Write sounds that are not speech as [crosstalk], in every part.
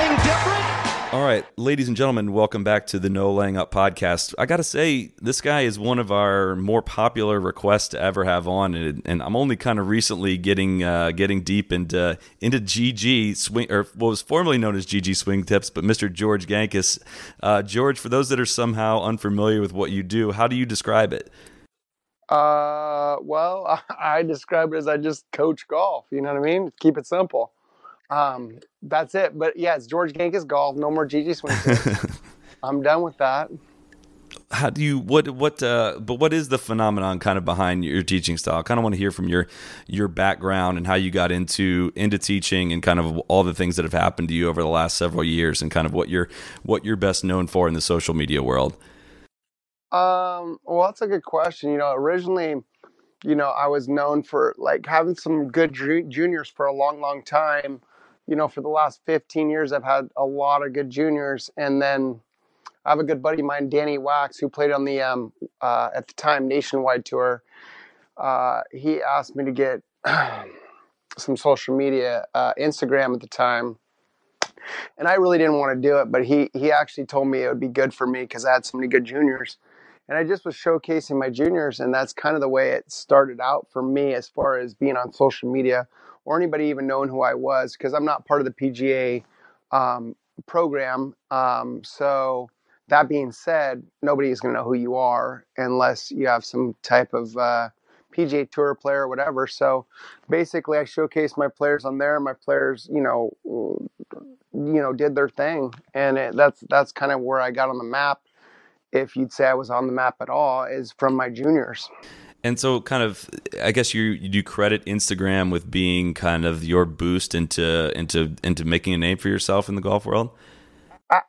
All right, ladies and gentlemen, welcome back to the No Laying Up podcast. I got to say, this guy is one of our more popular requests to ever have on, and, and I'm only kind of recently getting uh, getting deep into into GG swing or what was formerly known as GG Swing Tips, but Mr. George Gankas. Uh, George, for those that are somehow unfamiliar with what you do, how do you describe it? Uh, well, [laughs] I describe it as I just coach golf. You know what I mean? Keep it simple. Um, that's it. But yeah, it's George Gankas golf. No more GG swing. [laughs] I'm done with that. how do you what what uh but what is the phenomenon kind of behind your teaching style i kind of want to hear from your your background and how you got into into teaching and kind of all the things that have happened to you over the last several years and kind of what you're what you're best known for in the social media world Um, well, that's a good question. You know, originally, you know, I was known for like having some good ju- juniors for a long, long time. You know, for the last 15 years, I've had a lot of good juniors. And then I have a good buddy of mine, Danny Wax, who played on the, um, uh, at the time, nationwide tour. Uh, he asked me to get [clears throat] some social media, uh, Instagram at the time. And I really didn't want to do it, but he, he actually told me it would be good for me because I had so many good juniors and I just was showcasing my juniors, and that's kind of the way it started out for me as far as being on social media or anybody even knowing who I was because I'm not part of the PGA um, program. Um, so that being said, nobody is going to know who you are unless you have some type of uh, PGA Tour player or whatever. So basically, I showcased my players on there. And my players, you know, you know, did their thing, and it, that's that's kind of where I got on the map if you'd say I was on the map at all, is from my juniors. And so kind of i guess you you do credit instagram with being kind of your boost into into into making a name for yourself in the golf world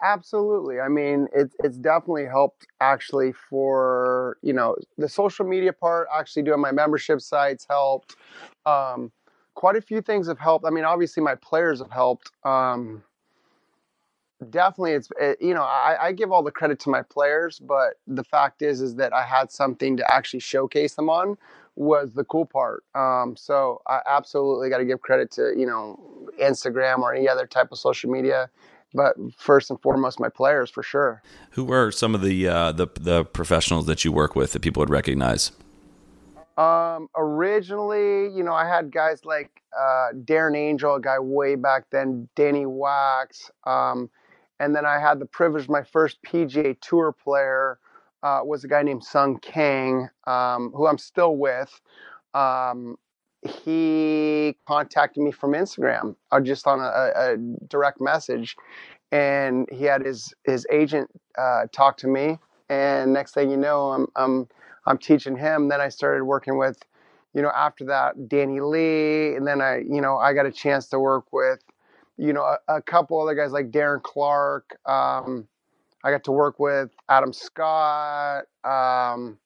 absolutely. I mean, it's it's definitely helped actually for you know the social media part. Actually, doing my membership sites helped. Um, quite a few things have helped. I mean, obviously my players have helped. Um, definitely, it's it, you know I, I give all the credit to my players, but the fact is is that I had something to actually showcase them on was the cool part. Um, so I absolutely got to give credit to you know Instagram or any other type of social media but first and foremost my players for sure who are some of the uh the the professionals that you work with that people would recognize um originally you know i had guys like uh darren angel a guy way back then danny wax um and then i had the privilege my first pga tour player uh, was a guy named sung kang um, who i'm still with um, he contacted me from Instagram, uh, just on a, a direct message, and he had his his agent uh, talk to me. And next thing you know, I'm I'm I'm teaching him. Then I started working with, you know, after that Danny Lee, and then I you know I got a chance to work with, you know, a, a couple other guys like Darren Clarke. Um, I got to work with Adam Scott. Um,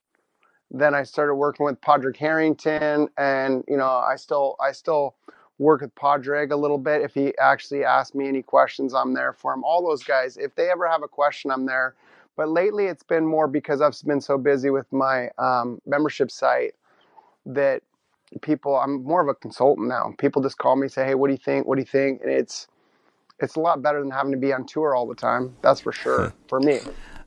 then I started working with Padraig Harrington, and you know, I still I still work with Padraig a little bit. If he actually asks me any questions, I'm there for him. All those guys, if they ever have a question, I'm there. But lately, it's been more because I've been so busy with my um, membership site that people. I'm more of a consultant now. People just call me, say, "Hey, what do you think? What do you think?" And it's it's a lot better than having to be on tour all the time. That's for sure for me.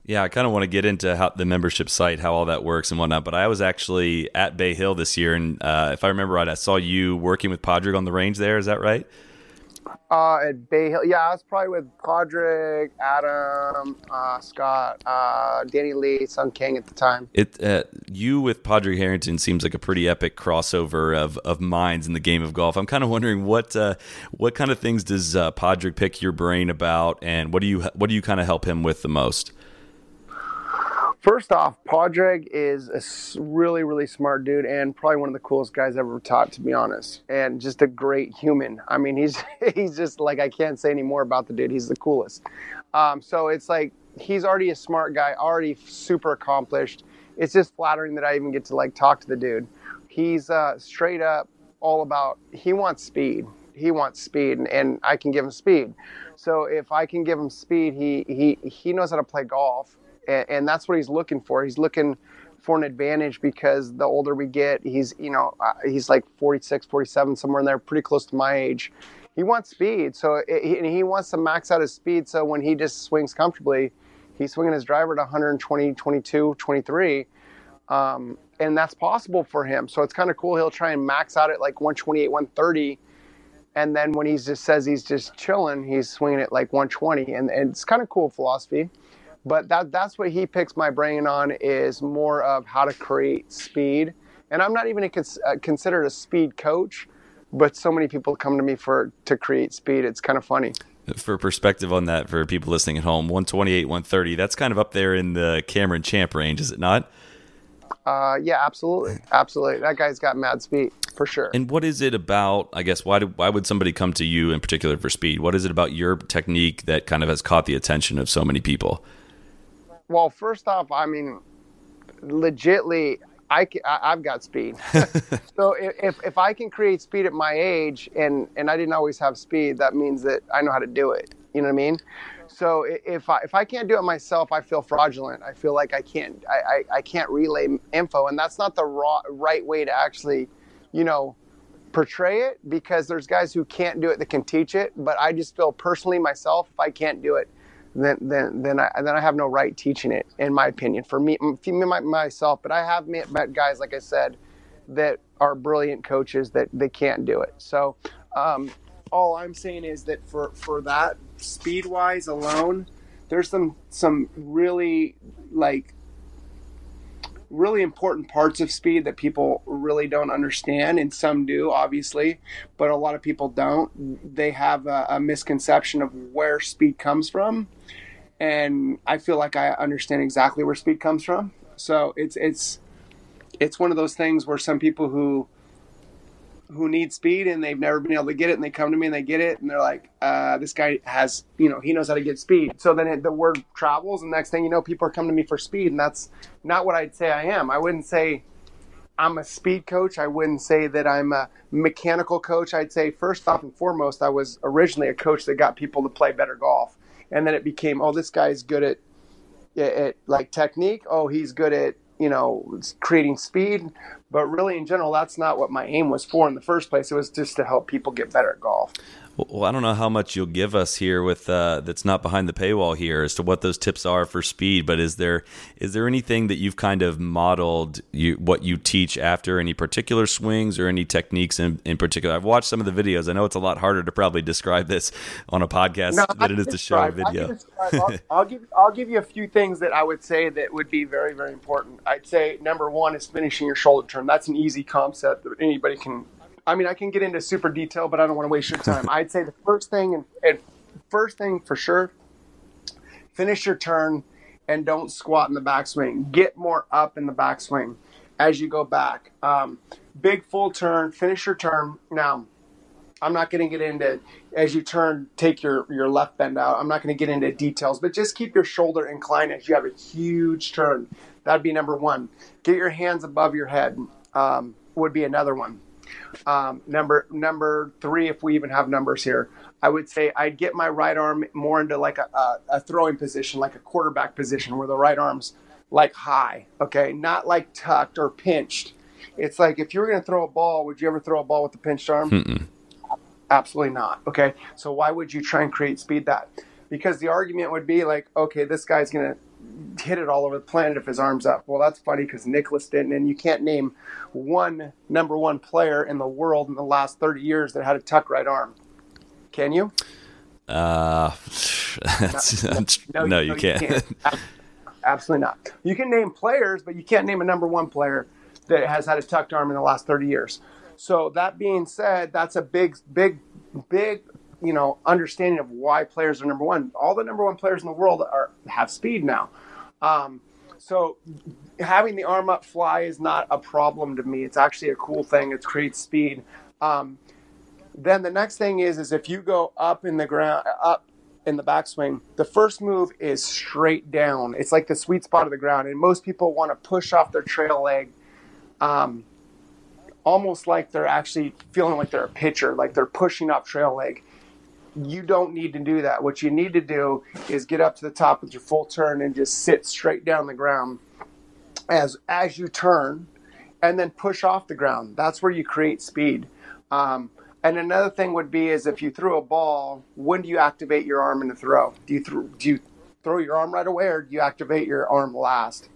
Yeah, I kind of want to get into how the membership site, how all that works and whatnot. But I was actually at Bay Hill this year, and uh, if I remember right, I saw you working with Padraig on the range there. Is that right? Uh, at Bay Hill, yeah, I was probably with Padraig, Adam, uh, Scott, uh, Danny Lee, Sung Kang at the time. It uh, you with Padraig Harrington seems like a pretty epic crossover of, of minds in the game of golf. I'm kind of wondering what uh, what kind of things does uh, Padraig pick your brain about, and what do you what do you kind of help him with the most? First off, Padraig is a really, really smart dude and probably one of the coolest guys I've ever taught, to be honest. And just a great human. I mean, he's [laughs] he's just like I can't say any more about the dude. He's the coolest. Um, so it's like he's already a smart guy, already super accomplished. It's just flattering that I even get to like talk to the dude. He's uh, straight up all about. He wants speed. He wants speed, and, and I can give him speed. So if I can give him speed, he he he knows how to play golf, and, and that's what he's looking for. He's looking for an advantage because the older we get, he's you know uh, he's like 46, 47, somewhere in there, pretty close to my age. He wants speed, so it, he wants to max out his speed. So when he just swings comfortably, he's swinging his driver to 120, 22, 23. Um, and that's possible for him. So it's kind of cool. He'll try and max out at like 128, 130. And then when he just says he's just chilling, he's swinging at like 120. And, and it's kind of cool philosophy. But that that's what he picks my brain on is more of how to create speed. And I'm not even a, uh, considered a speed coach, but so many people come to me for to create speed. It's kind of funny. For perspective on that for people listening at home 128 130 that's kind of up there in the cameron champ range is it not? Uh, yeah absolutely. Absolutely. That guy's got mad speed for sure. And what is it about i guess why do, why would somebody come to you in particular for speed? What is it about your technique that kind of has caught the attention of so many people well first off i mean legitly I, I have got speed. [laughs] [laughs] so if, if I can create speed at my age and, and I didn't always have speed, that means that I know how to do it. You know what I mean? So if I, if I can't do it myself, I feel fraudulent. I feel like I can't, I, I, I can't relay info. And that's not the raw, right way to actually, you know, portray it because there's guys who can't do it that can teach it. But I just feel personally myself, if I can't do it, then then then I then I have no right teaching it, in my opinion. For me, for me myself, but I have met, met guys, like I said, that are brilliant coaches that they can't do it. So, um, all I'm saying is that for for that speed wise alone, there's some some really like really important parts of speed that people really don't understand and some do obviously but a lot of people don't they have a, a misconception of where speed comes from and I feel like I understand exactly where speed comes from. So it's it's it's one of those things where some people who who need speed and they've never been able to get it and they come to me and they get it and they're like uh, this guy has you know he knows how to get speed. So then it, the word travels and next thing you know people are coming to me for speed and that's not what i'd say i am. I wouldn't say i'm a speed coach. I wouldn't say that i'm a mechanical coach. I'd say first off and foremost i was originally a coach that got people to play better golf and then it became oh this guy's good at, at, at like technique. Oh he's good at you know creating speed. But really in general that's not what my aim was for in the first place. It was just to help people get better at golf well, I don't know how much you'll give us here with uh, that's not behind the paywall here as to what those tips are for speed. But is there is there anything that you've kind of modeled you what you teach after any particular swings or any techniques in, in particular? I've watched some of the videos. I know it's a lot harder to probably describe this on a podcast no, than it is to show a video. I'll, [laughs] I'll give I'll give you a few things that I would say that would be very very important. I'd say number one is finishing your shoulder turn. That's an easy concept that anybody can I mean, I can get into super detail, but I don't want to waste your time. [laughs] I'd say the first thing and, and first thing for sure, finish your turn and don't squat in the backswing. Get more up in the backswing as you go back. Um, big full turn, finish your turn. Now, I'm not going to get into as you turn, take your your left bend out. I'm not going to get into details, but just keep your shoulder inclined as you have a huge turn. That'd be number one. Get your hands above your head. Um, would be another one. Um, number number three, if we even have numbers here, I would say I'd get my right arm more into like a, a, a throwing position, like a quarterback position, where the right arm's like high, okay, not like tucked or pinched. It's like if you were going to throw a ball, would you ever throw a ball with the pinched arm? Mm-mm. Absolutely not. Okay, so why would you try and create speed that? Because the argument would be like, okay, this guy's going to hit it all over the planet if his arm's up. Well, that's funny because Nicklaus didn't, and you can't name one number one player in the world in the last 30 years that had a tuck right arm. Can you? Uh, that's, no, no, no, you, can't. You can't. [laughs] Absolutely not. You can name players, but you can't name a number one player that has had a tucked arm in the last 30 years. So that being said, that's a big, big, big you know understanding of why players are number one. All the number one players in the world are have speed now. Um, so having the arm up fly is not a problem to me. It's actually a cool thing. It creates speed. Um, then the next thing is is if you go up in the ground up in the backswing, the first move is straight down. It's like the sweet spot of the ground, and most people want to push off their trail leg, um, almost like they're actually feeling like they're a pitcher, like they're pushing off trail leg. You don't need to do that. What you need to do is get up to the top with your full turn and just sit straight down the ground as as you turn, and then push off the ground. That's where you create speed. Um, and another thing would be is if you threw a ball, when do you activate your arm in the throw? Do you th- do you throw your arm right away, or do you activate your arm last?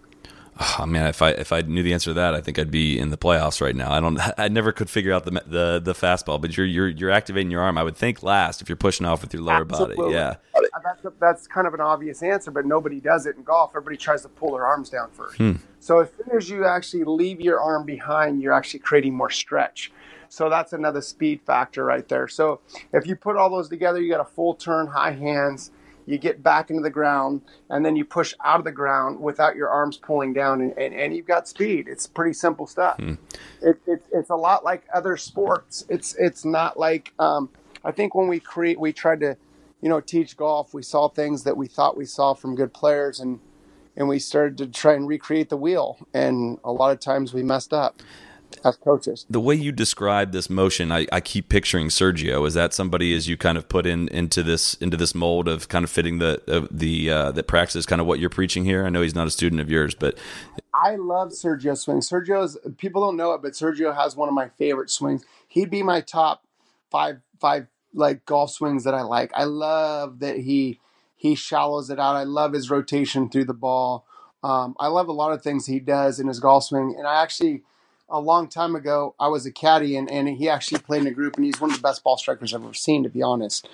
Oh man, if I if I knew the answer to that, I think I'd be in the playoffs right now. I don't. [laughs] I never could figure out the the the fastball, but you're you're you're activating your arm. I would think last if you're pushing off with your lower Absolutely. body. Yeah. That's, that's kind of an obvious answer, but nobody does it in golf. Everybody tries to pull their arms down first. Hmm. So as soon as you actually leave your arm behind, you're actually creating more stretch. So that's another speed factor right there. So if you put all those together, you got a full turn, high hands, you get back into the ground, and then you push out of the ground without your arms pulling down, and, and, and you've got speed. It's pretty simple stuff. It, it, it's a lot like other sports. It's it's not like um, I think when we create, we tried to, you know, teach golf. We saw things that we thought we saw from good players, and and we started to try and recreate the wheel. And a lot of times we messed up as coaches. The way you describe this motion, I, I keep picturing Sergio. Is that somebody as you kind of put in into this into this mold of kind of fitting the uh, the uh, the practice, kind of what you're preaching here? I know he's not a student of yours, but I love Sergio swing. Sergio's people don't know it, but Sergio has one of my favorite swings. He'd be my top five five like golf swings that I like. I love that he he shallows it out. I love his rotation through the ball. Um, I love a lot of things he does in his golf swing. And I actually, a long time ago, I was a caddy and, and he actually played in a group and he's one of the best ball strikers I've ever seen, to be honest.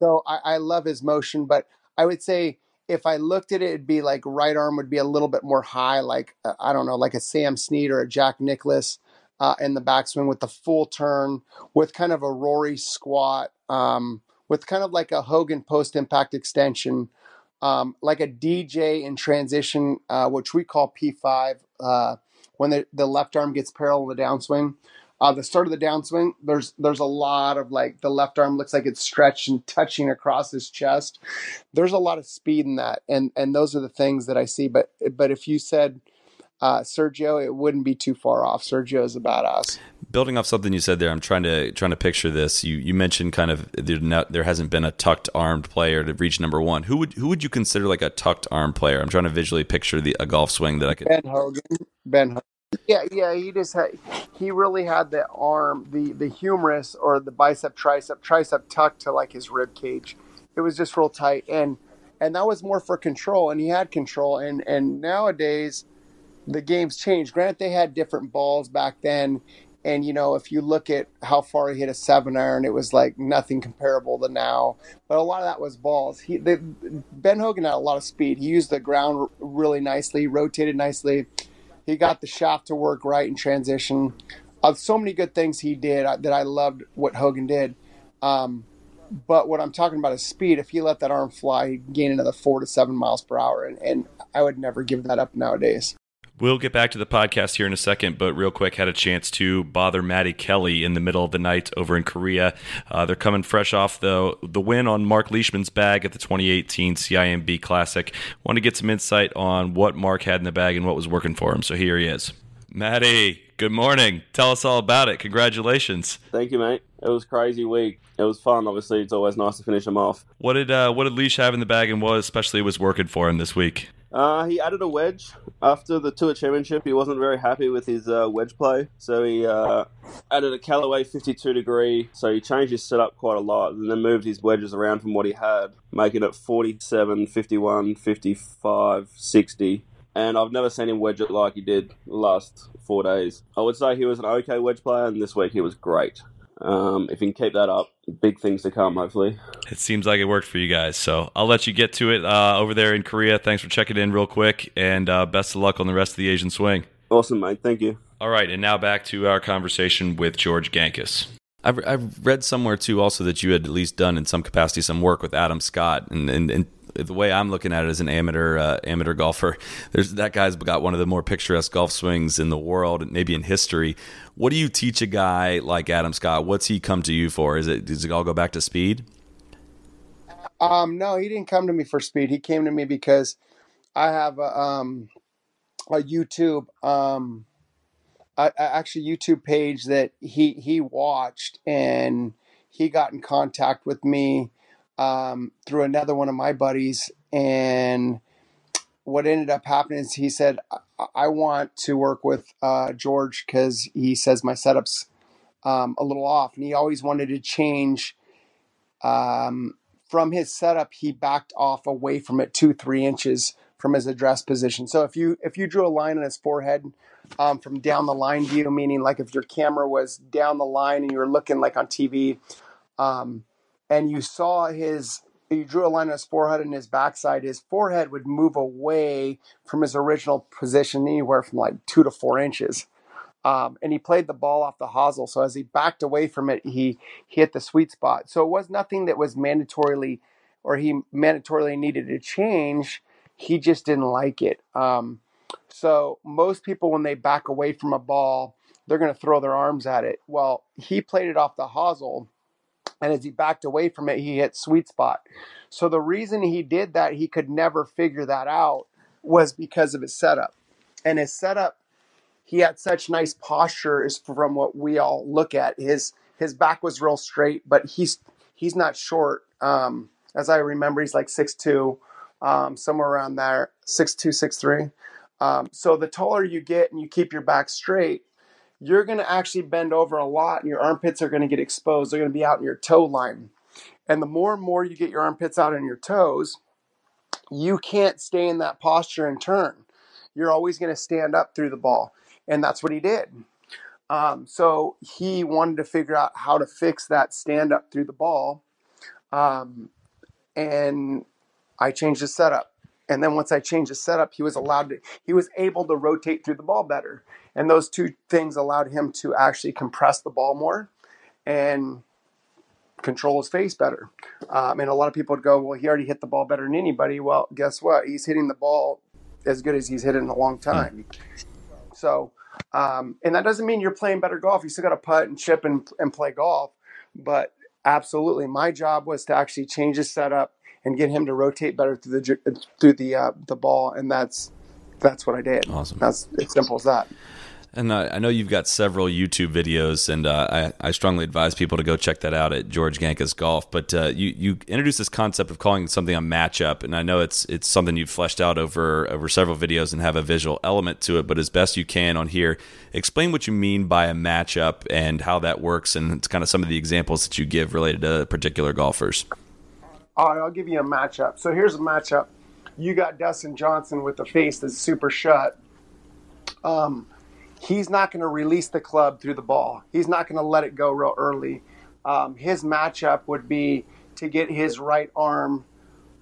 So I, I love his motion, but I would say if I looked at it, it'd be like right arm would be a little bit more high, like uh, I don't know, like a Sam Snead or a Jack Nicklaus uh, in the backswing with the full turn, with kind of a Rory squat, um, with kind of like a Hogan post impact extension, um, like a DJ in transition, uh, which we call P5, uh, when the, the left arm gets parallel in the downswing. Uh, the start of the downswing, there's there's a lot of like the left arm looks like it's stretched and touching across his chest. There's a lot of speed in that, and and those are the things that I see. But but if you said uh, Sergio, it wouldn't be too far off. Sergio is a badass. Building off something you said there, I'm trying to trying to picture this. You you mentioned kind of there, not, there hasn't been a tucked armed player to reach number one. Who would who would you consider like a tucked arm player? I'm trying to visually picture the a golf swing that I could. Ben Hogan. Ben Hogan. Yeah, yeah, he just had he really had the arm, the the humerus or the bicep tricep tricep tucked to like his rib cage. It was just real tight and and that was more for control and he had control and and nowadays the game's changed. Granted they had different balls back then and you know if you look at how far he hit a 7 iron it was like nothing comparable to now. But a lot of that was balls. He Ben Hogan had a lot of speed. He used the ground really nicely, rotated nicely he got the shaft to work right in transition. Uh, so many good things he did uh, that I loved what Hogan did. Um, but what I'm talking about is speed. If he let that arm fly, he'd gain another four to seven miles per hour, and, and I would never give that up nowadays. We'll get back to the podcast here in a second, but real quick, had a chance to bother Maddie Kelly in the middle of the night over in Korea. Uh, they're coming fresh off the the win on Mark Leishman's bag at the 2018 CIMB Classic. Want to get some insight on what Mark had in the bag and what was working for him. So here he is. Maddie. good morning. Tell us all about it. Congratulations. Thank you, mate. It was a crazy week. It was fun. Obviously, it's always nice to finish them off. What did uh, what did Leish have in the bag, and what especially was working for him this week? Uh, he added a wedge after the Tour Championship. He wasn't very happy with his uh, wedge play, so he uh, added a Callaway 52 degree. So he changed his setup quite a lot, and then moved his wedges around from what he had, making it 47, 51, 55, 60. And I've never seen him wedge it like he did last four days. I would say he was an okay wedge player, and this week he was great. Um, if you can keep that up, big things to come, hopefully. It seems like it worked for you guys. So I'll let you get to it uh, over there in Korea. Thanks for checking in real quick, and uh, best of luck on the rest of the Asian swing. Awesome, mate. Thank you. All right, and now back to our conversation with George Gankas. I've, I've read somewhere too also that you had at least done in some capacity some work with Adam Scott, and, and, and the way I'm looking at it as an amateur uh, amateur golfer, [laughs] there's that guy's got one of the more picturesque golf swings in the world, maybe in history. What do you teach a guy like Adam Scott? What's he come to you for? Is it does it all go back to speed? Um, no, he didn't come to me for speed. He came to me because I have a, um, a YouTube, um, a, a actually YouTube page that he he watched, and he got in contact with me um, through another one of my buddies, and what ended up happening is he said, "I, I want to work with uh, George because he says my setups um, a little off, and he always wanted to change." Um, from his setup, he backed off away from it two, three inches from his address position. So if you if you drew a line on his forehead um, from down the line view, meaning like if your camera was down the line and you were looking like on TV, um, and you saw his you drew a line on his forehead and his backside, his forehead would move away from his original position anywhere from like two to four inches. Um, and he played the ball off the hosel. So as he backed away from it, he, he hit the sweet spot. So it was nothing that was mandatorily or he mandatorily needed to change. He just didn't like it. Um, so most people, when they back away from a ball, they're going to throw their arms at it. Well, he played it off the hosel. And as he backed away from it, he hit sweet spot. So the reason he did that, he could never figure that out, was because of his setup. And his setup he had such nice posture is from what we all look at. His his back was real straight, but he's he's not short. Um, as I remember, he's like six two, um, somewhere around there, six two, six three. Um, so the taller you get and you keep your back straight, you're going to actually bend over a lot, and your armpits are going to get exposed. They're going to be out in your toe line, and the more and more you get your armpits out in your toes, you can't stay in that posture and turn. You're always going to stand up through the ball and that's what he did. Um, so he wanted to figure out how to fix that stand up through the ball, um, and I changed the setup. And then once I changed his setup, he was allowed to, he was able to rotate through the ball better. And those two things allowed him to actually compress the ball more and control his face better. Um, and a lot of people would go, well, he already hit the ball better than anybody. Well, guess what? He's hitting the ball as good as he's hit it in a long time. So um, and that doesn't mean you're playing better golf. You still got to putt and chip and, and play golf. But absolutely, my job was to actually change his setup and get him to rotate better through the through the uh, the ball, and that's that's what I did. Awesome. That's as simple as that. And uh, I know you've got several YouTube videos, and uh, I, I, strongly advise people to go check that out at George Gankas Golf. But uh, you you introduced this concept of calling something a matchup, and I know it's it's something you've fleshed out over over several videos and have a visual element to it. But as best you can on here, explain what you mean by a matchup and how that works, and it's kind of some of the examples that you give related to particular golfers. All right, I'll give you a matchup. So here's a matchup. You got Dustin Johnson with the face that's super shut. Um, he's not going to release the club through the ball. He's not going to let it go real early. Um, his matchup would be to get his right arm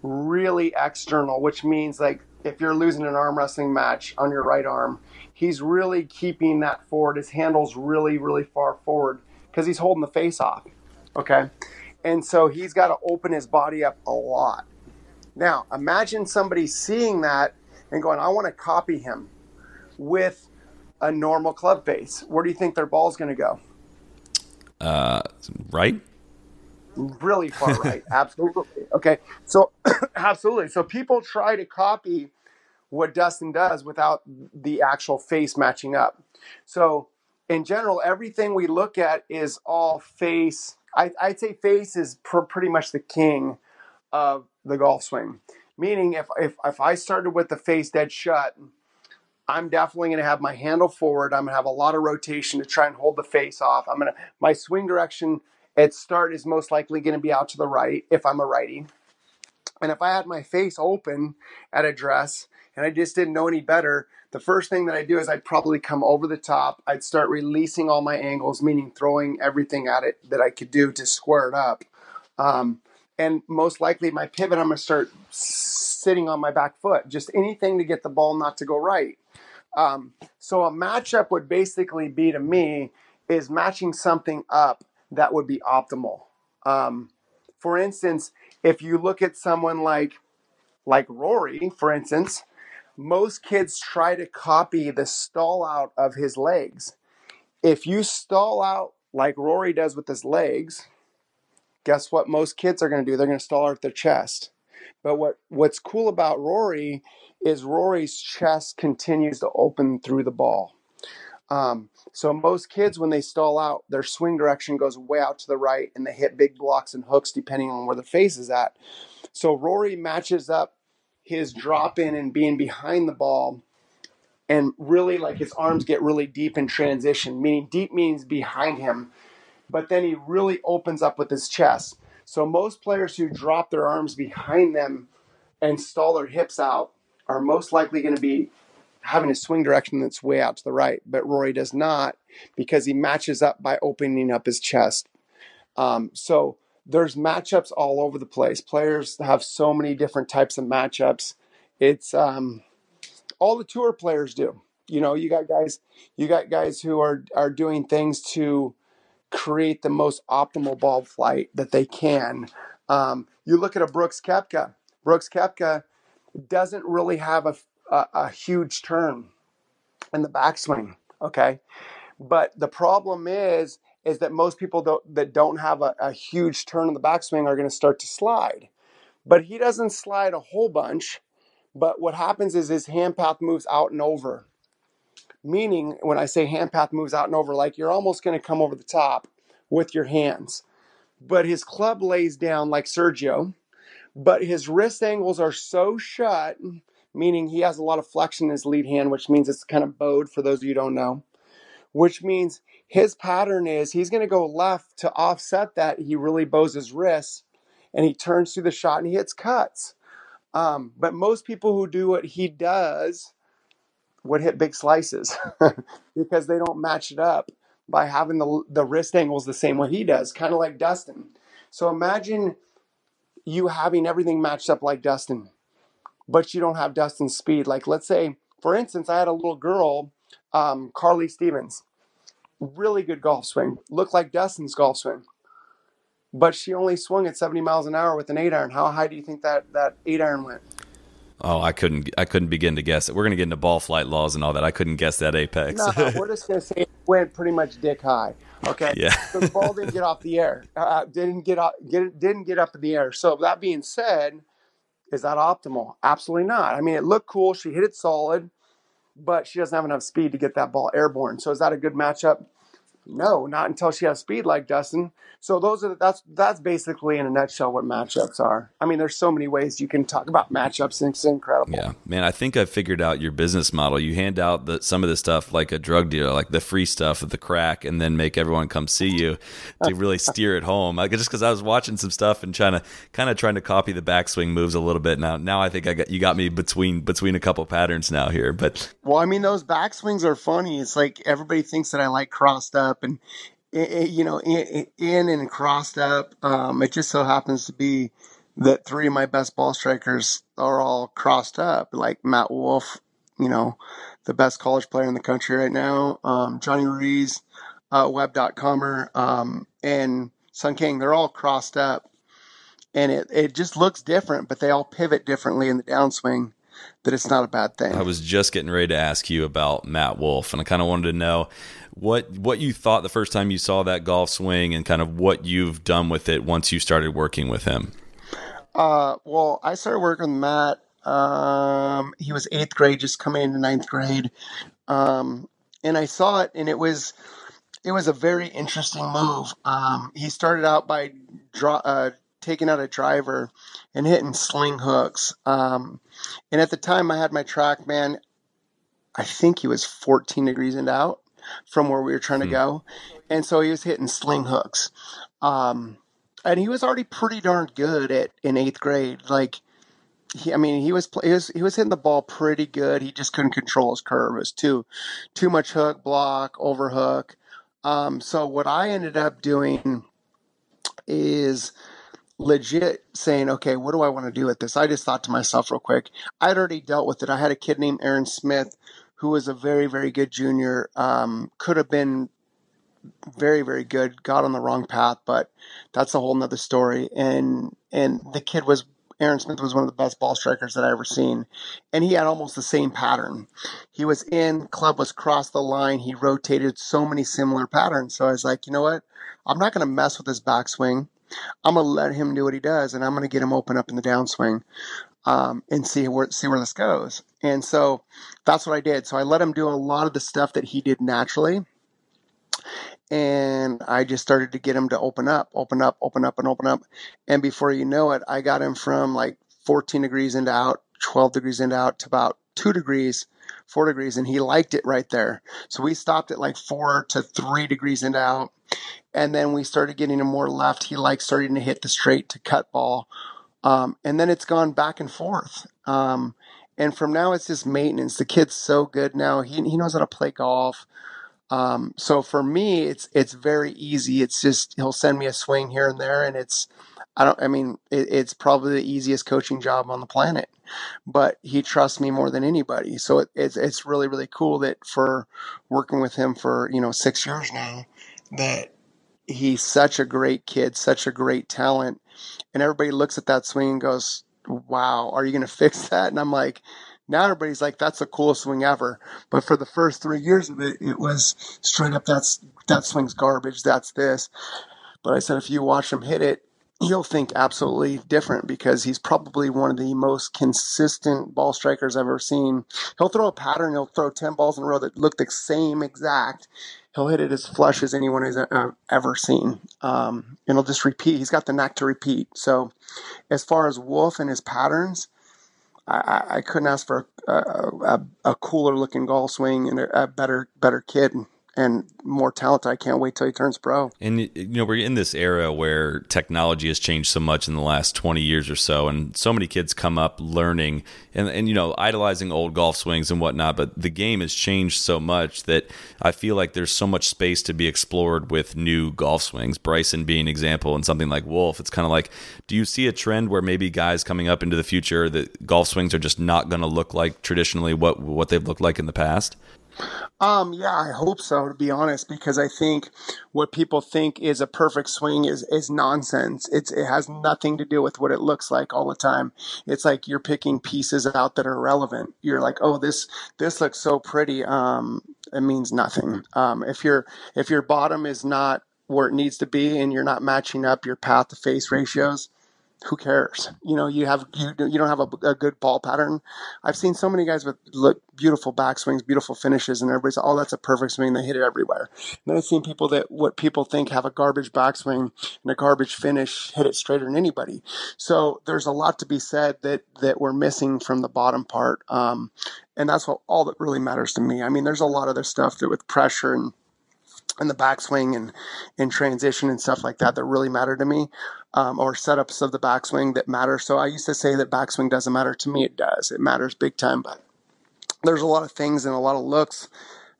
really external, which means like if you're losing an arm wrestling match on your right arm, he's really keeping that forward. His handle's really, really far forward because he's holding the face off. Okay. And so he's got to open his body up a lot. Now, imagine somebody seeing that and going, I want to copy him with a normal club face, where do you think their ball's going to go? Uh, right. Really far [laughs] right. absolutely. Okay. So, [clears throat] absolutely. So people try to copy what Dustin does without the actual face matching up. So, in general, everything we look at is all face. I, would say face is pr- pretty much the king of the golf swing. Meaning, if, if if I started with the face dead shut, I'm definitely going to have my handle forward. I'm going to have a lot of rotation to try and hold the face off. I'm going to, my swing direction at start is most likely going to be out to the right if I'm a righty. And if I had my face open at address and I just didn't know any better, the first thing that I do is I'd probably come over the top. I'd start releasing all my angles, meaning throwing everything at it that I could do to square it up. Um, and most likely my pivot, I'm going to start sitting on my back foot, just anything to get the ball not to go right. Um, so a matchup would basically be to me is matching something up that would be optimal. Um, for instance, if you look at someone like like Rory, for instance, most kids try to copy the stall out of his legs. If you stall out like Rory does with his legs, guess what most kids are going to do? They're going to stall out their chest. But what, what's cool about Rory is Rory's chest continues to open through the ball. Um, so most kids, when they stall out, their swing direction goes way out to the right, and they hit big blocks and hooks depending on where the face is at. So Rory matches up his drop in and being behind the ball, and really like his arms get really deep in transition. Meaning deep means behind him, but then he really opens up with his chest. So most players who drop their arms behind them and stall their hips out are most likely going to be having a swing direction that's way out to the right, but Rory does not because he matches up by opening up his chest. Um, so there's matchups all over the place. Players have so many different types of matchups. It's um, all the tour players do. You know, you got guys, you got guys who are are doing things to create the most optimal ball flight that they can. Um, you look at a Brooks Koepka. Brooks Koepka doesn't really have a, a, a huge turn in the backswing. Okay, but the problem is is that most people don't, that don't have a, a huge turn in the backswing are going to start to slide. But he doesn't slide a whole bunch. But what happens is his hand path moves out and over. Meaning, when I say hand path moves out and over, like you're almost going to come over the top with your hands. But his club lays down like Sergio, but his wrist angles are so shut, meaning he has a lot of flexion in his lead hand, which means it's kind of bowed for those of you don't know, which means his pattern is he's going to go left to offset that. He really bows his wrists and he turns through the shot and he hits cuts. Um, but most people who do what he does would hit big slices [laughs] because they don't match it up by having the, the wrist angles the same way he does, kind of like Dustin. So imagine you having everything matched up like Dustin, but you don't have Dustin's speed. Like, let's say, for instance, I had a little girl, um, Carly Stevens, really good golf swing, looked like Dustin's golf swing, but she only swung at 70 miles an hour with an eight iron. How high do you think that, that eight iron went? Oh, I couldn't. I couldn't begin to guess it. We're going to get into ball flight laws and all that. I couldn't guess that apex. no, we're just going to say it went pretty much dick high. Okay. Yeah. so [laughs] the ball didn't get off the air. Uh, didn't get up. Get didn't get up in the air. So that being said, is that optimal? Absolutely not. I mean, it looked cool. She hit it solid, but she doesn't have enough speed to get that ball airborne. So is that a good matchup? No, not until she has speed like Dustin. So those are that's that's basically in a nutshell what matchups are. I mean, there's so many ways you can talk about matchups, and it's incredible. Yeah, man, I think I figured out your business model. You hand out the, some of the stuff like a drug dealer, like the free stuff the crack, and then make everyone come see you to really [laughs] steer it home. Like, just because I was watching some stuff and trying to kind of trying to copy the backswing moves a little bit. Now, now I think I got you got me between between a couple patterns now here. But well, I mean, those backswings are funny. It's like everybody thinks that I like crossed up and you know, in, and crossed up. Um, it just so happens to be that three of my best ball strikers are all crossed up, like Matt Wolff, you know, the best college player in the country right now, um, Johnny Ruiz, uh, web.comer, um, and Sung Kang. They're all crossed up. And it, it just looks different, but they all pivot differently in the downswing that it's not a bad thing. I was just getting ready to ask you about Matt Wolff, and I kind of wanted to know what what you thought the first time you saw that golf swing, and kind of what you've done with it once you started working with him. Uh, well, I started working with Matt. Um, he was eighth grade, just coming into ninth grade, um, and I saw it, and it was it was a very interesting move. Um, he started out by draw, uh, taking out a driver and hitting sling hooks. Um, and at the time, I had my TrackMan. I think he was 14 degrees and out from where we were trying to hmm. go, and so he was hitting sling hooks. Um, and he was already pretty darn good at in eighth grade. Like, he, I mean, he was, he was he was hitting the ball pretty good. He just couldn't control his curve. It was too too much hook, block, overhook. Um, so what I ended up doing is legit saying, okay, what do I want to do with this? I just thought to myself real quick, I'd already dealt with it. I had a kid named Aaron Smith who was a very, very good junior, um, could have been very, very good, got on the wrong path, but that's a whole nother story. And, and the kid was, Aaron Smith was one of the best ball strikers that I ever seen. And he had almost the same pattern. He was in, club was cross the line. He rotated so many similar patterns. So I was like, you know what? I'm not going to mess with his backswing. I'm gonna let him do what he does, and I'm gonna get him open up in the downswing, um, and see where see where this goes. And so that's what I did. So I let him do a lot of the stuff that he did naturally, and I just started to get him to open up, open up, open up, and open up. And before you know it, I got him from like 14 degrees into out, 12 degrees into out to about two degrees, four degrees, and he liked it right there. So we stopped at like four to three degrees into out. And then we started getting him more left. He likes starting to hit the straight to cut ball. Um, and then it's gone back and forth. Um, and from now it's just maintenance. The kid's so good now. He, he knows how to play golf. Um, so for me, it's it's very easy. It's just he'll send me a swing here and there, and it's I don't. I mean, it, it's probably the easiest coaching job on the planet. But he trusts me more than anybody. So it, it's it's really really cool that for working with him for you know six years now, that he's such a great kid, such a great talent, and everybody looks at that swing and goes, "Wow, are you going [laughs] to fix that?" And I'm like now everybody's like, that's the coolest swing ever. But for the first three years of it, it was straight up, that's, that swing's garbage. That's this. But I said, if you watch him hit it, you'll think absolutely different because he's probably one of the most consistent ball strikers I've ever seen. He'll throw a pattern, he'll throw 10 balls in a row that look the same exact. He'll hit it as flush as anyone has uh, ever seen. Um, and he'll just repeat. He's got the knack to repeat. So, as far as Wolff and his patterns, I, I couldn't ask for a, a, a, cooler looking golf swing and a, a better better kid and more talent. I can't wait till he turns pro. And you know, we're in this era where technology has changed so much in the last 20 years or so, and so many kids come up learning and and you know, idolizing old golf swings and whatnot. But the game has changed so much that I feel like there's so much space to be explored with new golf swings. Bryson being an example, and something like Wolff. It's kind of like, do you see a trend where maybe guys coming up into the future that golf swings are just not going to look like traditionally what what they've looked like in the past? Um, yeah, I hope so, to be honest, because I think what people think is a perfect swing is, is nonsense. It's, it has nothing to do with what it looks like all the time. It's like you're picking pieces out that are relevant. You're like, oh, this, this looks so pretty. Um, it means nothing. Um, if your, if your bottom is not where it needs to be and you're not matching up your path to face ratios, who cares? You know, you have you you don't have a, a, good ball pattern. I've seen so many guys with look beautiful backswings, beautiful finishes, and everybody's oh that's a perfect swing. They hit it everywhere. And then I've seen people that what people think have a garbage backswing and a garbage finish hit it straighter than anybody. So there's a lot to be said that that we're missing from the bottom part, um, and that's what all that really matters to me. I mean, there's a lot of other stuff that with pressure and and the backswing and in transition and stuff like that that really matter to me, um, or setups of the backswing that matter. So I used to say that backswing doesn't matter to me. It does. It matters big time. But there's a lot of things and a lot of looks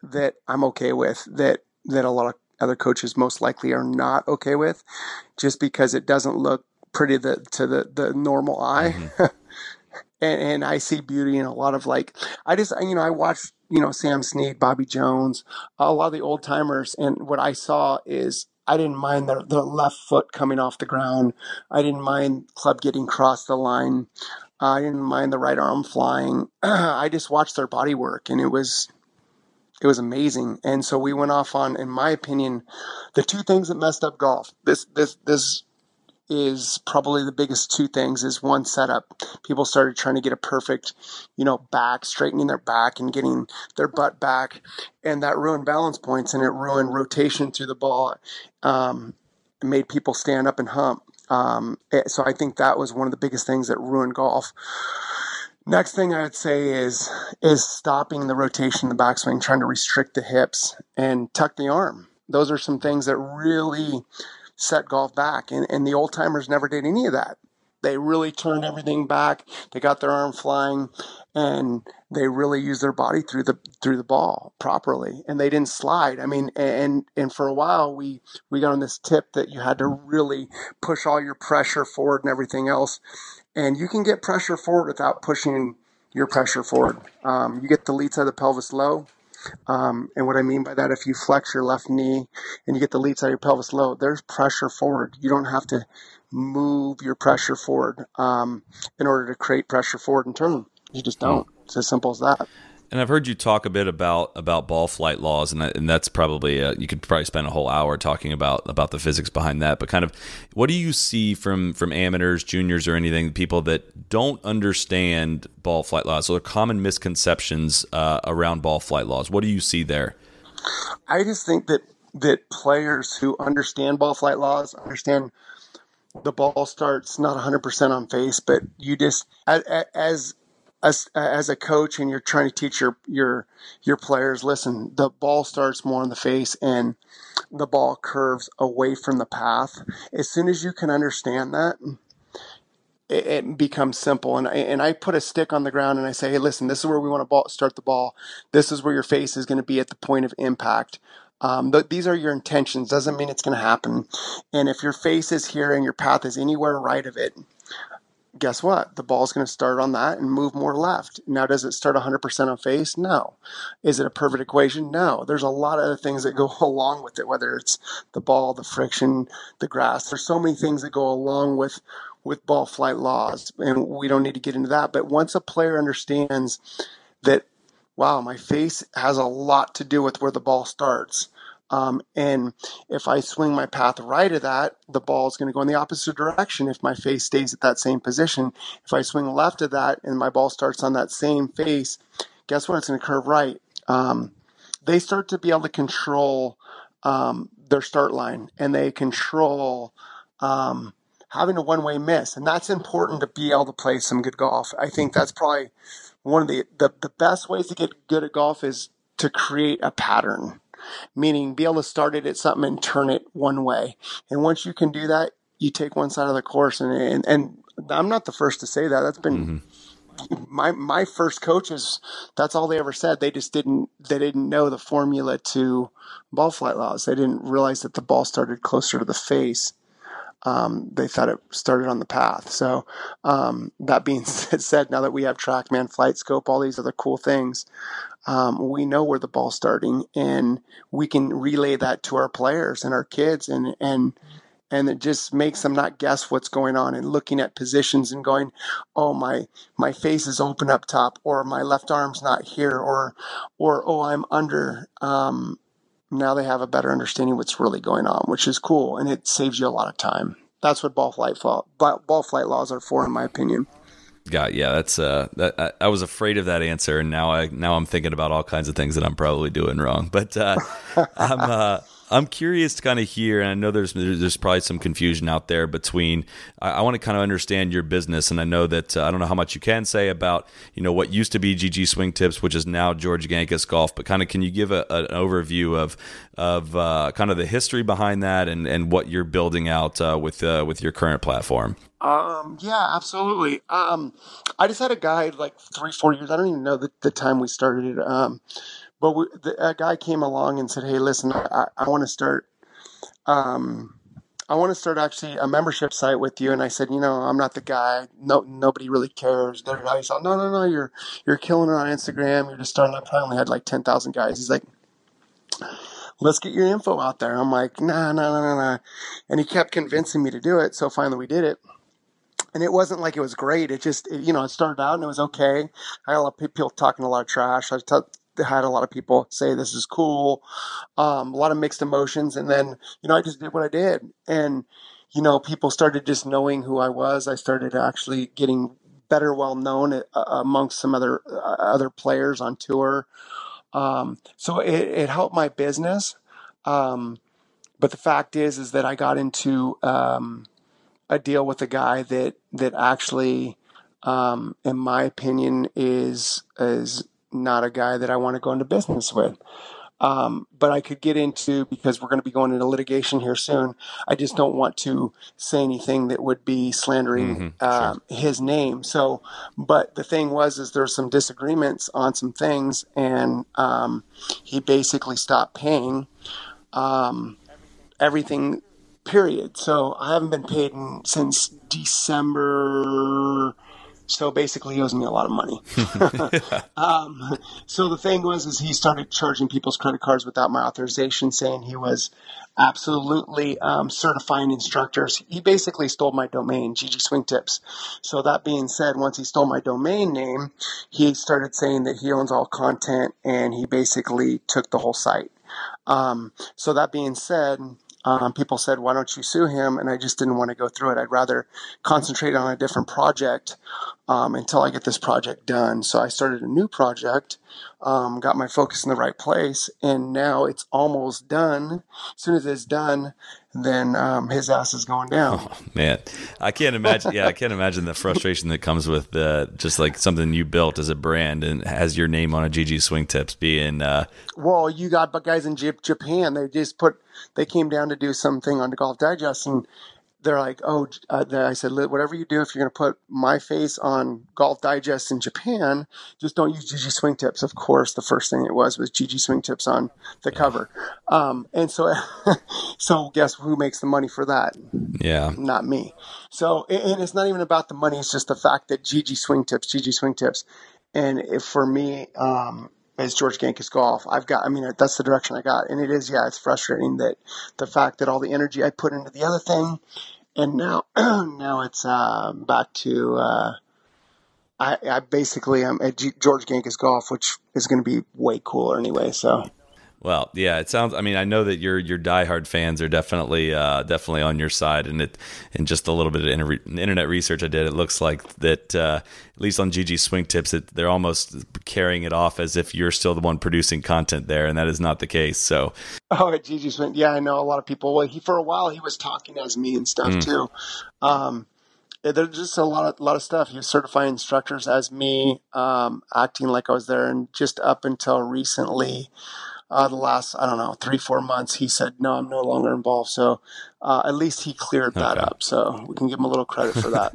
that I'm okay with that that a lot of other coaches most likely are not okay with, just because it doesn't look pretty the, to the the normal eye. Mm-hmm. [laughs] and, and I see beauty in a lot of like I just you know I watch you know Sam Snead, Bobby Jones, a lot of the old timers, and what I saw is I didn't mind the, the left foot coming off the ground. I didn't mind club getting across the line. I didn't mind the right arm flying. [clears throat] I just watched their body work, and it was it was amazing. And so we went off on, in my opinion, the two things that messed up golf. This this this is probably the biggest two things is one setup. People started trying to get a perfect, you know, back, straightening their back and getting their butt back. And that ruined balance points and it ruined rotation through the ball. Um, made people stand up and hump. Um, eh, so I think that was one of the biggest things that ruined golf. Next thing I'd say is is stopping the rotation in the backswing, trying to restrict the hips and tuck the arm. Those are some things that really set golf back. And, and the old timers never did any of that. They really turned everything back. They got their arm flying and they really used their body through the through the ball properly and they didn't slide. I mean and and for a while we we got on this tip that you had to really push all your pressure forward and everything else. And you can get pressure forward without pushing your pressure forward. Um, you get the lead side of the pelvis low, um, and what I mean by that, if you flex your left knee and you get the lead side of your pelvis low, there's pressure forward. You don't have to move your pressure forward um, in order to create pressure forward and turn. You just don't. It's as simple as that. And I've heard you talk a bit about about ball flight laws, and that, and that's probably a, you could probably spend a whole hour talking about about the physics behind that. But kind of, what do you see from from amateurs, juniors, or anything people that don't understand ball flight laws? So, are common misconceptions uh, around ball flight laws. What do you see there? I just think that that players who understand ball flight laws understand the ball starts not 100% on face, but you just as, as as as a coach and you're trying to teach your your your players listen the ball starts more on the face and the ball curves away from the path. As soon as you can understand that it, becomes simple. And I, and I put a stick on the ground and I say hey listen this is where we want to ball, start the ball. This is where your face is going to be at the point of impact. Um, but these are your intentions. Doesn't mean it's going to happen. And if your face is here and your path is anywhere right of it guess what? The ball's going to start on that and move more left. Now, does it start 100% on face? No. Is it a perfect equation? No. There's a lot of other things that go [laughs] along with it, whether it's the ball, the friction, the grass. There's so many things that go along with with ball flight laws, and we don't need to get into that. But once a player understands that, wow, my face has a lot to do with where the ball starts um, and if I swing my path right of that, the ball is going to go in the opposite direction if my face stays at that same position. If I swing left of that and my ball starts on that same face, guess what? It's going to curve right. Um, they start to be able to control um, their start line and they control um, having a one way miss. And that's important to be able to play some good golf. I think that's probably one of the, the, the best ways to get good at golf is to create a pattern meaning be able to start it at something and turn it one way. And once you can do that, you take one side of the course. And, and, and I'm not the first to say that. That's been mm-hmm. my, my first coaches. That's all they ever said. They just didn't, they didn't know the formula to ball flight laws. They didn't realize that the ball started closer to the face. Um, they thought it started on the path. So um, that being [laughs] said, now that we have TrackMan, Flight Scope, all these other cool things, um, we know where the ball's starting, and we can relay that to our players and our kids, and and and it just makes them not guess what's going on and looking at positions and going, oh my my face is open up top, or my left arm's not here, or or oh I'm under. Um, now they have a better understanding what's really going on, which is cool, and it saves you a lot of time. That's what ball flight ball flight laws are for, in my opinion. God, yeah, that's uh, that I, I, was afraid of that answer, and now I now I'm thinking about all kinds of things that I'm probably doing wrong. But uh, [laughs] I'm uh, I'm curious to kind of hear, and I know there's there's probably some confusion out there between. I, I want to kind of understand your business, and I know that uh, I don't know how much you can say about you know what used to be GG Swing Tips, which is now George Gankas Golf. But kind of, can you give a, an overview of of uh, kind of the history behind that, and, and what you're building out uh, with uh, with your current platform? Um, yeah, absolutely. Um, I just had a guy like three, four years. I don't even know the, the time we started. Um, but we, the, a guy came along and said, "Hey, listen, I, I want to start. Um, I want to start actually a membership site with you." And I said, "You know, I'm not the guy. No, nobody really cares." He said, "No, no, no. You're you're killing it on Instagram. You're just starting. Up. I only had like ten thousand guys." He's like, let's get your info out there. I'm like, nah, nah, nah, nah, nah. And he kept convincing me to do it. So finally we did it and it wasn't like it was great. It just, it, you know, it started out and it was okay. I had a lot of people talking a lot of trash. I t- had a lot of people say this is cool, um, a lot of mixed emotions, and then you know I just did what I did, and you know people started just knowing who I was. I started actually getting better well known uh, amongst some other uh, other players on tour. Um, so it, it, helped my business. Um, but the fact is, is that I got into um, a deal with a guy that that actually, um, in my opinion, is is not a guy that I want to go into business with. Um, but I could get into because we're going to be going into litigation here soon. I just don't want to say anything that would be slandering mm-hmm, uh, sure. his name. So, but the thing was, is there's some disagreements on some things, and um, he basically stopped paying um, everything period. So I haven't been paid in, since December So basically, he owes me a lot of money. [laughs] [laughs] um, so the thing was, is he started charging people's credit cards without my authorization, saying he was absolutely um, certifying instructors. He basically stole my domain, GG Swing Tips. So that being said, once he stole my domain name, he started saying that he owns all content, and he basically took the whole site. Um, so that being said, um, people said, "Why don't you sue him?" And I just didn't want to go through it. I'd rather concentrate on a different project um, until I get this project done. So I started a new project, um, got my focus in the right place, and now it's almost done. As soon as it's done, then um, his ass is going down. [laughs] Oh, man, I can't imagine. Yeah, I can't imagine the frustration that comes with uh, just like something you built as a brand and has your name on a GG Swing Tips being. Uh, well, you got but guys in Japan. They just put. They came down to do something on the Golf Digest, and they're like, oh, uh, I said, whatever you do, if you're going to put my face on Golf Digest in Japan, just don't use GG Swing Tips. Of course, the first thing it was was GG Swing Tips on the cover. Um, and so, [laughs] so guess who makes the money for that? Yeah, not me. So, and it's not even about the money. It's just the fact that GG Swing Tips, GG Swing Tips, and if for me, um, as George Gankas Golf. I've got, I mean, that's the direction I got. And it is, yeah, it's frustrating that the fact that all the energy I put into the other thing and now [clears throat] now it's uh, back to uh, I, I basically am at G- George Gankas Golf, which is going to be way cooler anyway. So. Well, yeah, it sounds. I mean, I know that your your diehard fans are definitely uh, definitely on your side, and it and just a little bit of inter- internet research I did, it looks like that uh, at least on GG Swing Tips, it, they're almost carrying it off as if you're still the one producing content there, and that is not the case. So, oh, at GG Swing, yeah, I know a lot of people. Well, he for a while he was talking as me and stuff mm. too. Um, there's just a lot of a lot of stuff. He was certifying instructors as me, um, acting like I was there, and just up until recently uh, the last I don't know three four months, he said no, I'm no longer involved. So uh, at least he cleared that okay. up. So we can give him a little credit for that.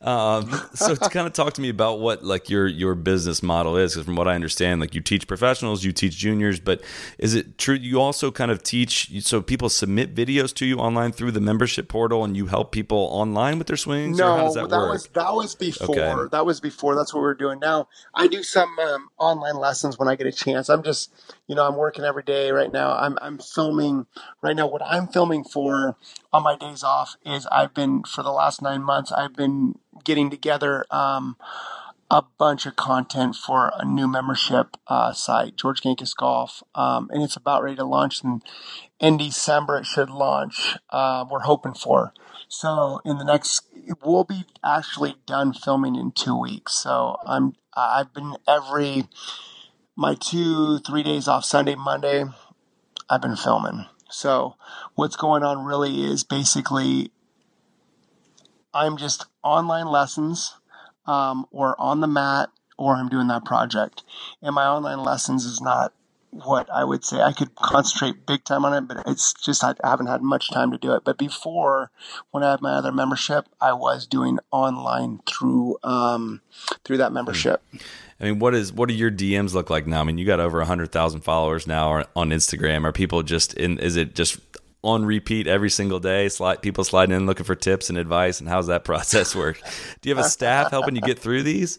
[laughs] um, so to kind of talk to me about what like your your business model is, because from what I understand, like you teach professionals, you teach juniors, but is it true you also kind of teach? So people submit videos to you online through the membership portal, and you help people online with their swings. No, that, that was that was before. Okay. That was before. That's what we are doing now. I do some um, online lessons when I get a chance. I'm just you know I'm working every day right now. I'm I'm filming right now. What I'm filming for on my days off is I've been for the last nine months I've been getting together um, a bunch of content for a new membership uh, site, George Gankas Golf, um, and it's about ready to launch in in December. It should launch. Uh, we're hoping for. So in the next, we'll be actually done filming in two weeks. So I'm I've been every my two three days off Sunday Monday. I've been filming. So what's going on really is basically I'm just online lessons um, or on the mat or I'm doing that project. And my online lessons is not what I would say. I could concentrate big time on it, but it's just I haven't had much time to do it. But before, when I had my other membership, I was doing online through um, through that membership. I mean, what is what do your DMs look like now? I mean, you got over hundred thousand followers now on Instagram. Are people just in? Is it just on repeat every single day? Slide people sliding in looking for tips and advice, and how's that [laughs] process work? Do you have a staff helping you get through these?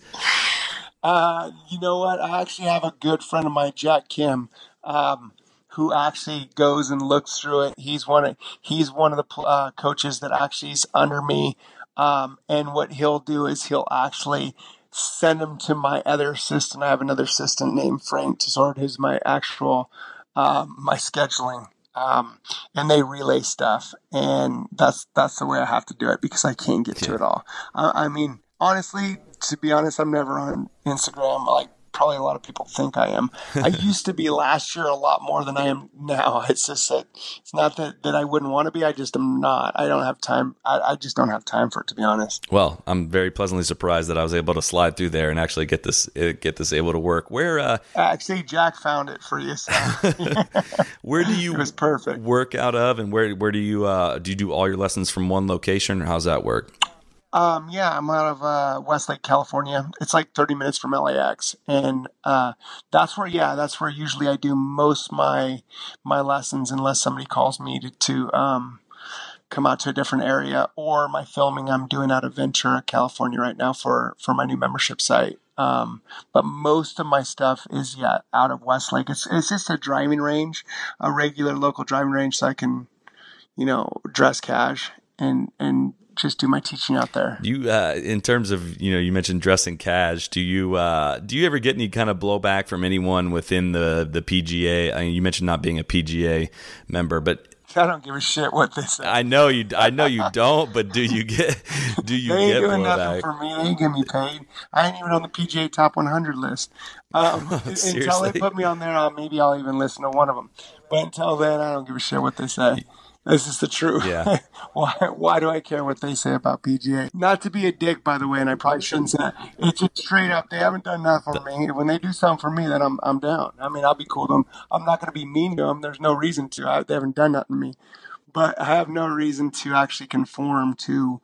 Uh, you know what? I actually have a good friend of mine, Jack Kim, um, who actually goes and looks through it. He's one of he's one of the uh, coaches that actually is under me, um, and what he'll do is he'll actually send them to my other assistant. I have another assistant named Frank Tesord, who's my actual um, my scheduling, um, and they relay stuff, and that's that's the way I have to do it because I can't get to it all. I, I mean, honestly, to be honest, I'm never on Instagram. Like probably a lot of people think I am. I [laughs] used to be last year a lot more than I am now. [laughs] It's just that it's not that, that I wouldn't want to be. I just am not. I don't have time. I, I just don't have time for it, to be honest. Well, I'm very pleasantly surprised that I was able to slide through there and actually get this uh, get this able to work. Where uh, actually Jack found it for you. So. [laughs] where do you it was perfect. work out of, and where where do you uh, do you do all your lessons from one location, or how's that work? Um, yeah, I'm out of uh, Westlake, California. It's like 30 minutes from LAX, and uh, that's where, yeah, that's where usually I do most my my lessons, unless somebody calls me to, to um, come out to a different area, or my filming I'm doing out of Ventura, California right now for for my new membership site. Um, but most of my stuff is yeah out of Westlake. It's it's just a driving range, a regular local driving range, so I can, you know, dress cash and and just do my teaching out there. You, uh, in terms of you know, you mentioned dressing cash. Do you uh, do you ever get any kind of blowback from anyone within the the PGA? I mean, you mentioned not being a PGA member, but [laughs] I don't give a shit what they say. I know you. I know you don't. But do you get? [laughs] Do you they ain't get doing nothing for me. They ain't getting me paid. I ain't even on the PGA Top 100 list. Um, [laughs] until they put me on there, uh, maybe I'll even listen to one of them. But until then, I don't give a shit what they say. This is the truth. Yeah. [laughs] why? Why do I care what they say about PGA? Not to be a dick, by the way, and I probably shouldn't say that. It's just straight up. They haven't done nothing for me. When they do something for me, then I'm I'm down. I mean, I'll be cool to them. I'm not going to be mean to them. There's no reason to. I, they haven't done nothing to me but I have no reason to actually conform to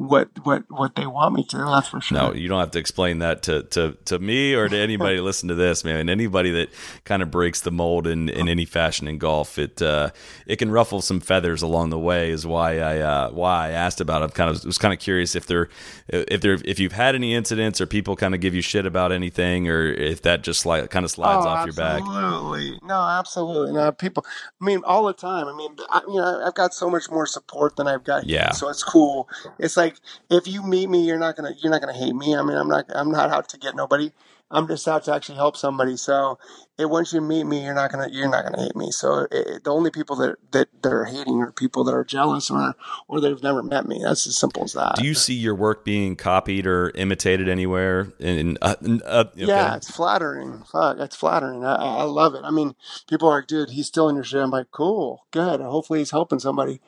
what what what they want me to. That's for sure. No, you don't have to explain that to, to, to me or to anybody [laughs] listen to this, man. Anybody that kind of breaks the mold in, in any fashion in golf, it uh, it can ruffle some feathers along the way. Is why I uh, why I asked about. it. I'm kind of was kind of curious if there if there if you've had any incidents or people kind of give you shit about anything, or if that just like kind of slides oh, off your back. Absolutely, no, absolutely. No, people. I mean, all the time. I mean, I, you know, I've got so much more support than I've got. Yeah. So it's cool. It's like if you meet me, you're not gonna you're not gonna hate me. I mean, I'm not I'm not out to get nobody. I'm just out to actually help somebody. So it, once you meet me, you're not gonna you're not gonna hate me. So it, the only people that that that are hating are people that are jealous or or they've never met me. That's as simple as that. Do you see your work being copied or imitated anywhere? In, uh, uh, okay. Yeah, it's flattering. Fuck, it's flattering. I, I I love it. I mean, people are like, dude, he's still in your shit. I'm like, cool, good. Hopefully, he's helping somebody.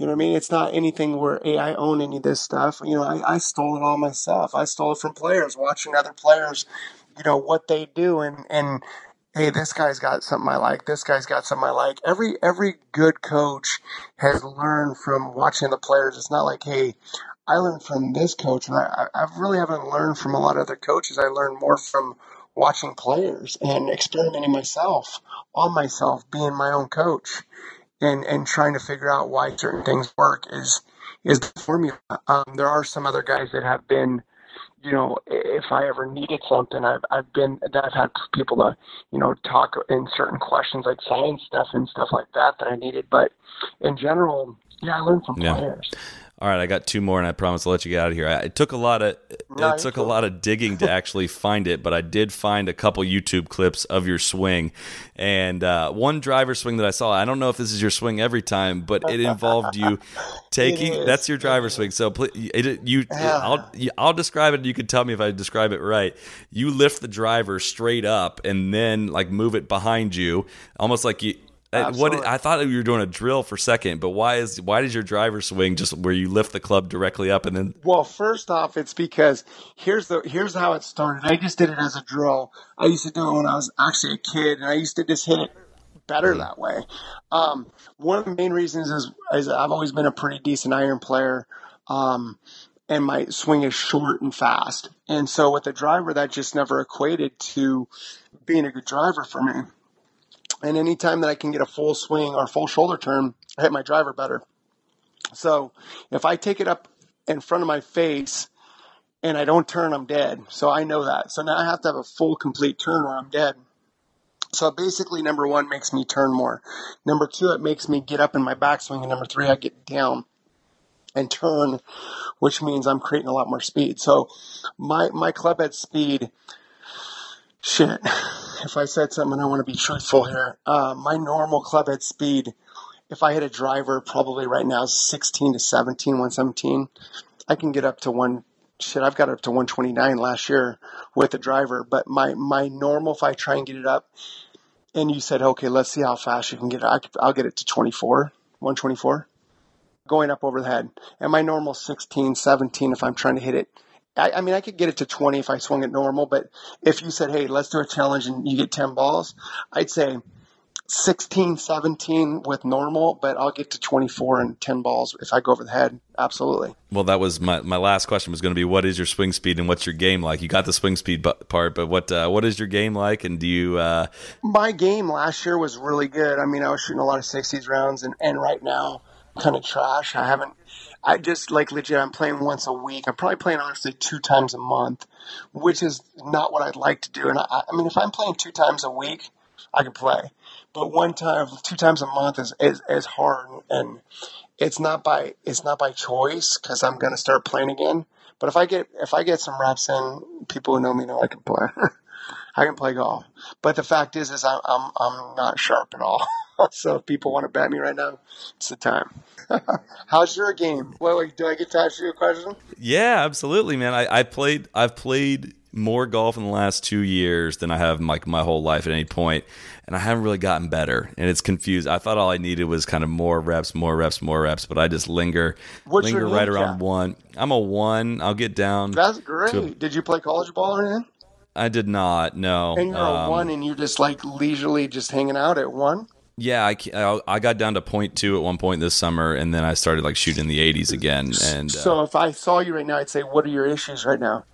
You know what I mean? It's not anything where, hey, I own any of this stuff. You know, I, I stole it all myself. I stole it from players, watching other players, you know, what they do, and and hey, this guy's got something I like. This guy's got something I like. Every every good coach has learned from watching the players. It's not like, hey, I learned from this coach, and I I really haven't learned from a lot of other coaches. I learned more from watching players and experimenting myself on myself, being my own coach, and and trying to figure out why certain things work is is the formula. Um, there are some other guys that have been, you know, if I ever needed something, I've I've been that I've had people to, you know, talk in certain questions like science stuff and stuff like that that I needed. But in general, yeah, I learned from Yeah. players. All right, I got two more, and I promise I'll let you get out of here. I, it took a lot of No, it took a lot of digging to actually [laughs] find it, but I did find a couple YouTube clips of your swing, and uh, one driver swing that I saw. I don't know if this is your swing every time, but it involved you [laughs] taking. That's your driver swing. So please, it, you, I'll I'll describe it. and You can tell me if I describe it right. You lift the driver straight up, and then like move it behind you, almost like you. Uh, What I thought you were doing a drill for a second, but why is why does your driver swing just where you lift the club directly up and then Well, first off, it's because here's the here's how it started. I just did it as a drill. I used to do it when I was actually a kid, and I used to just hit it better that way. Um, one of the main reasons is, is I've always been a pretty decent iron player, um, and my swing is short and fast. And so with the driver, that just never equated to being a good driver for me. And anytime that I can get a full swing or full shoulder turn, I hit my driver better. So if I take it up in front of my face and I don't turn, I'm dead. So I know that. So now I have to have a full, complete turn or I'm dead. So basically, number one makes me turn more. Number two, it makes me get up in my backswing. And number three, I get down and turn, which means I'm creating a lot more speed. So my, my club head speed, shit, [laughs] if I said something, I want to be truthful here. Uh, my normal club head speed, if I hit a driver, probably right now is 16 to 17, 117. I can get up to one. Shit, I've got up to 129 last year with a driver. But my my normal, if I try and get it up, and you said, okay, let's see how fast you can get it. I, I'll get it to 24, 124, going up over the head. And my normal 16, 17, if I'm trying to hit it. I, I mean, I could get it to 20 if I swung it normal. But if you said, hey, let's do a challenge and you get 10 balls, I'd say 16, 17 with normal, but I'll get to 24 and 10 balls if I go over the head. Absolutely. Well, that was my, my last question was going to be what is your swing speed and what's your game like? You got the swing speed bu- part, but what uh, what is your game like? And do you uh, My game last year was really good. I mean, I was shooting a lot of 60s rounds, and, and right now kind of trash. I haven't. I just like legit. I'm playing once a week. I'm probably playing honestly two times a month, which is not what I'd like to do. And I, I mean, if I'm playing two times a week, I can play. But one time, two times a month is is, is hard, and it's not by it's not by choice because I'm gonna start playing again. But if I get if I get some reps in, people who know me know I can play. [laughs] I can play golf. But the fact is, is I'm I'm, I'm not sharp at all. [laughs] so if people want to bet me right now, it's the time. [laughs] How's your game? Wait, wait, do I get to ask you a question? Yeah, absolutely, man. I, I played. I've played more golf in the last two years than I have like my whole life at any point, and I haven't really gotten better. And it's confused. I thought all I needed was kind of more reps, more reps, more reps, but I just linger, What's linger right around one. I'm a one. I'll get down. That's great. to- Did you play college ball or anything? I did not. No. And you're a Um, one, and you're just like leisurely just hanging out at one. Yeah, I, I I got down to point two at one point this summer, and then I started like shooting the 80s again. And uh, So if I saw you right now, I'd say, "What are your issues right now?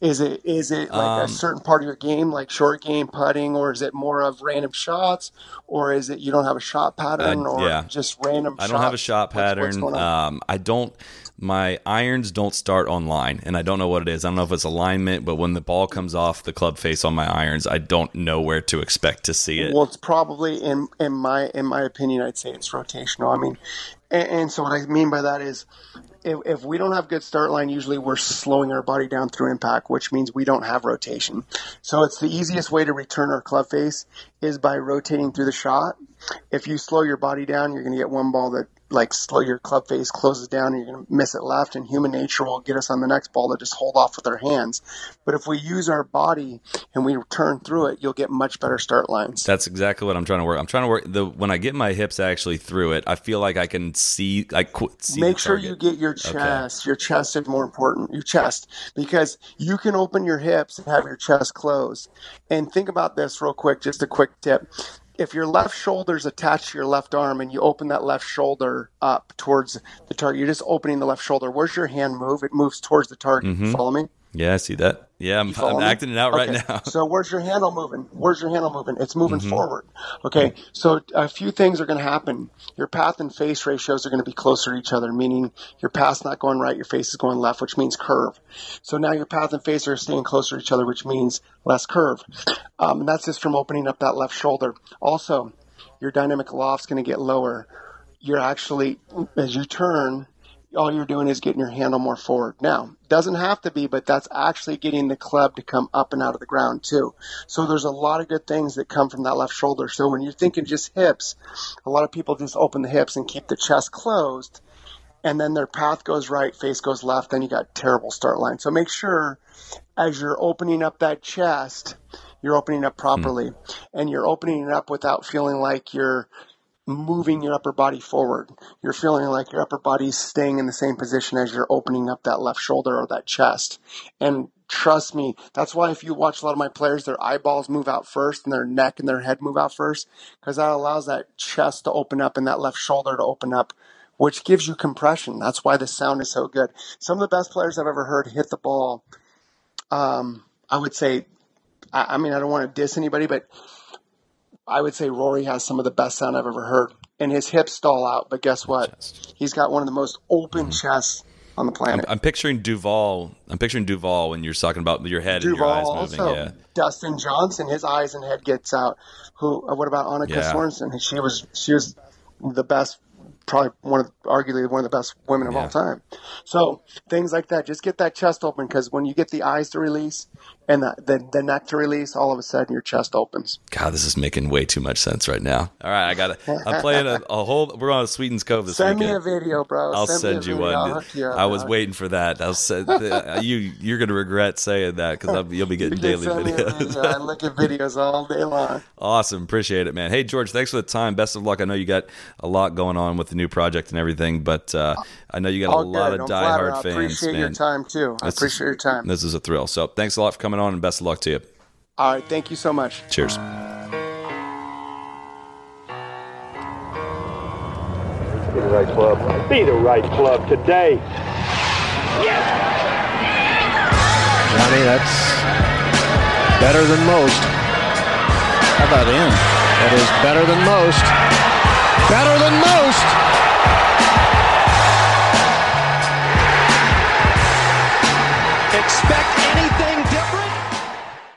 Is it is it like a Um, certain part of your game, like short game putting, or is it more of random shots, or is it you don't have a shot pattern, Uh, or yeah. just random? I don't have a shots? shot What's- what's pattern. um, I don't. My irons don't start on line, and I don't know what it is. I don't know if it's alignment, but when the ball comes off the club face on my irons, I don't know where to expect to see it. Well, it's probably in in my in my opinion, I'd say it's rotational. I mean, and, and so what I mean by that is, if, if we don't have good start line, usually we're slowing our body down through impact, which means we don't have rotation. So it's the easiest way to return our club face is by rotating through the shot. If you slow your body down, you're going to get one ball that like slow your club face closes down and you're going to miss it left and human nature will get us on the next ball to just hold off with our hands but if we use our body and we turn through it you'll get much better start lines That's exactly what I'm trying to work. I'm trying to work the when I get my hips actually through it. I feel like I can see. I qu- see. make sure you get your chest your chest is more important your chest because you can open your hips and have your chest closed and think about this real quick just a quick tip if your left shoulder is attached to your left arm and you open that left shoulder up towards the target you're just opening the left shoulder. Where's your hand move? It moves towards the target. Mm-hmm. Follow me Yeah, I see that. Yeah, I'm, I'm acting it out right now. so where's your handle moving? Where's your handle moving? It's moving Mm-hmm. forward. Okay. So a few things are going to happen. Your path and face ratios are going to be closer to each other, meaning your path's not going right, your face is going left, which means curve. So now your path and face are staying closer to each other, which means less curve. Um, and that's just from opening up that left shoulder. Also, your dynamic loft's going to get lower. You're actually, as you turn, all you're doing is getting your handle more forward. Now, doesn't have to be, but that's actually getting the club to come up and out of the ground too. So there's a lot of good things that come from that left shoulder. So when you're thinking just hips, a lot of people just open the hips and keep the chest closed and then their path goes right, face goes left, then you got terrible start line. So make sure as you're opening up that chest, you're opening up hmm. properly and you're opening it up without feeling like you're moving your upper body forward. You're feeling like your upper body's staying in the same position as you're opening up that left shoulder or that chest. And trust me, that's why if you watch a lot of my players, their eyeballs move out first and their neck and their head move out first, because that allows that chest to open up and that left shoulder to open up, which gives you compression. That's why the sound is so good. Some of the best players I've ever heard hit the ball, um, I would say, I, I mean, I don't want to diss anybody, but I would say Rory has some of the best sound I've ever heard. And his hips stall out, but guess what? He's got one of the most open chests on the planet. I'm picturing Duval. I'm picturing Duval when you're talking about your head and your eyes Duval moving. also. Yeah. Dustin Johnson, his eyes and head gets out. Who? uh, What about Annika Yeah. Sorensen? She was she was the best, probably one of arguably one of the best women of Yeah. all time. So things like that, just get that chest open because when you get the eyes to release and the, the the neck to release, all of a sudden your chest opens. God, this is making way too much sense right now. All right, I got it. I'm [laughs] playing a, a whole. We're on Sweetens Cove this Send me a video, bro. I'll send, send you video. One. you up, I was waiting for that. I'll send, [laughs] you. You're gonna regret saying that because you'll be getting daily send videos. video. I [laughs] look at videos all day long. Awesome, appreciate it, man. Hey, George, thanks for the time. Best of luck. I know you got a lot going on with the new project and everything, but uh, I know you got All a lot of I'm flattered. diehard I fans, appreciate man. your time too. I This is- appreciate your time. This is a thrill. So, thanks a lot for coming on, and best of luck to you. All right, thank you so much. Cheers. Be the right club. Be the right club today. Yes! Johnny, that's better than most. How about in? That is better than most. Better than most. expect anything.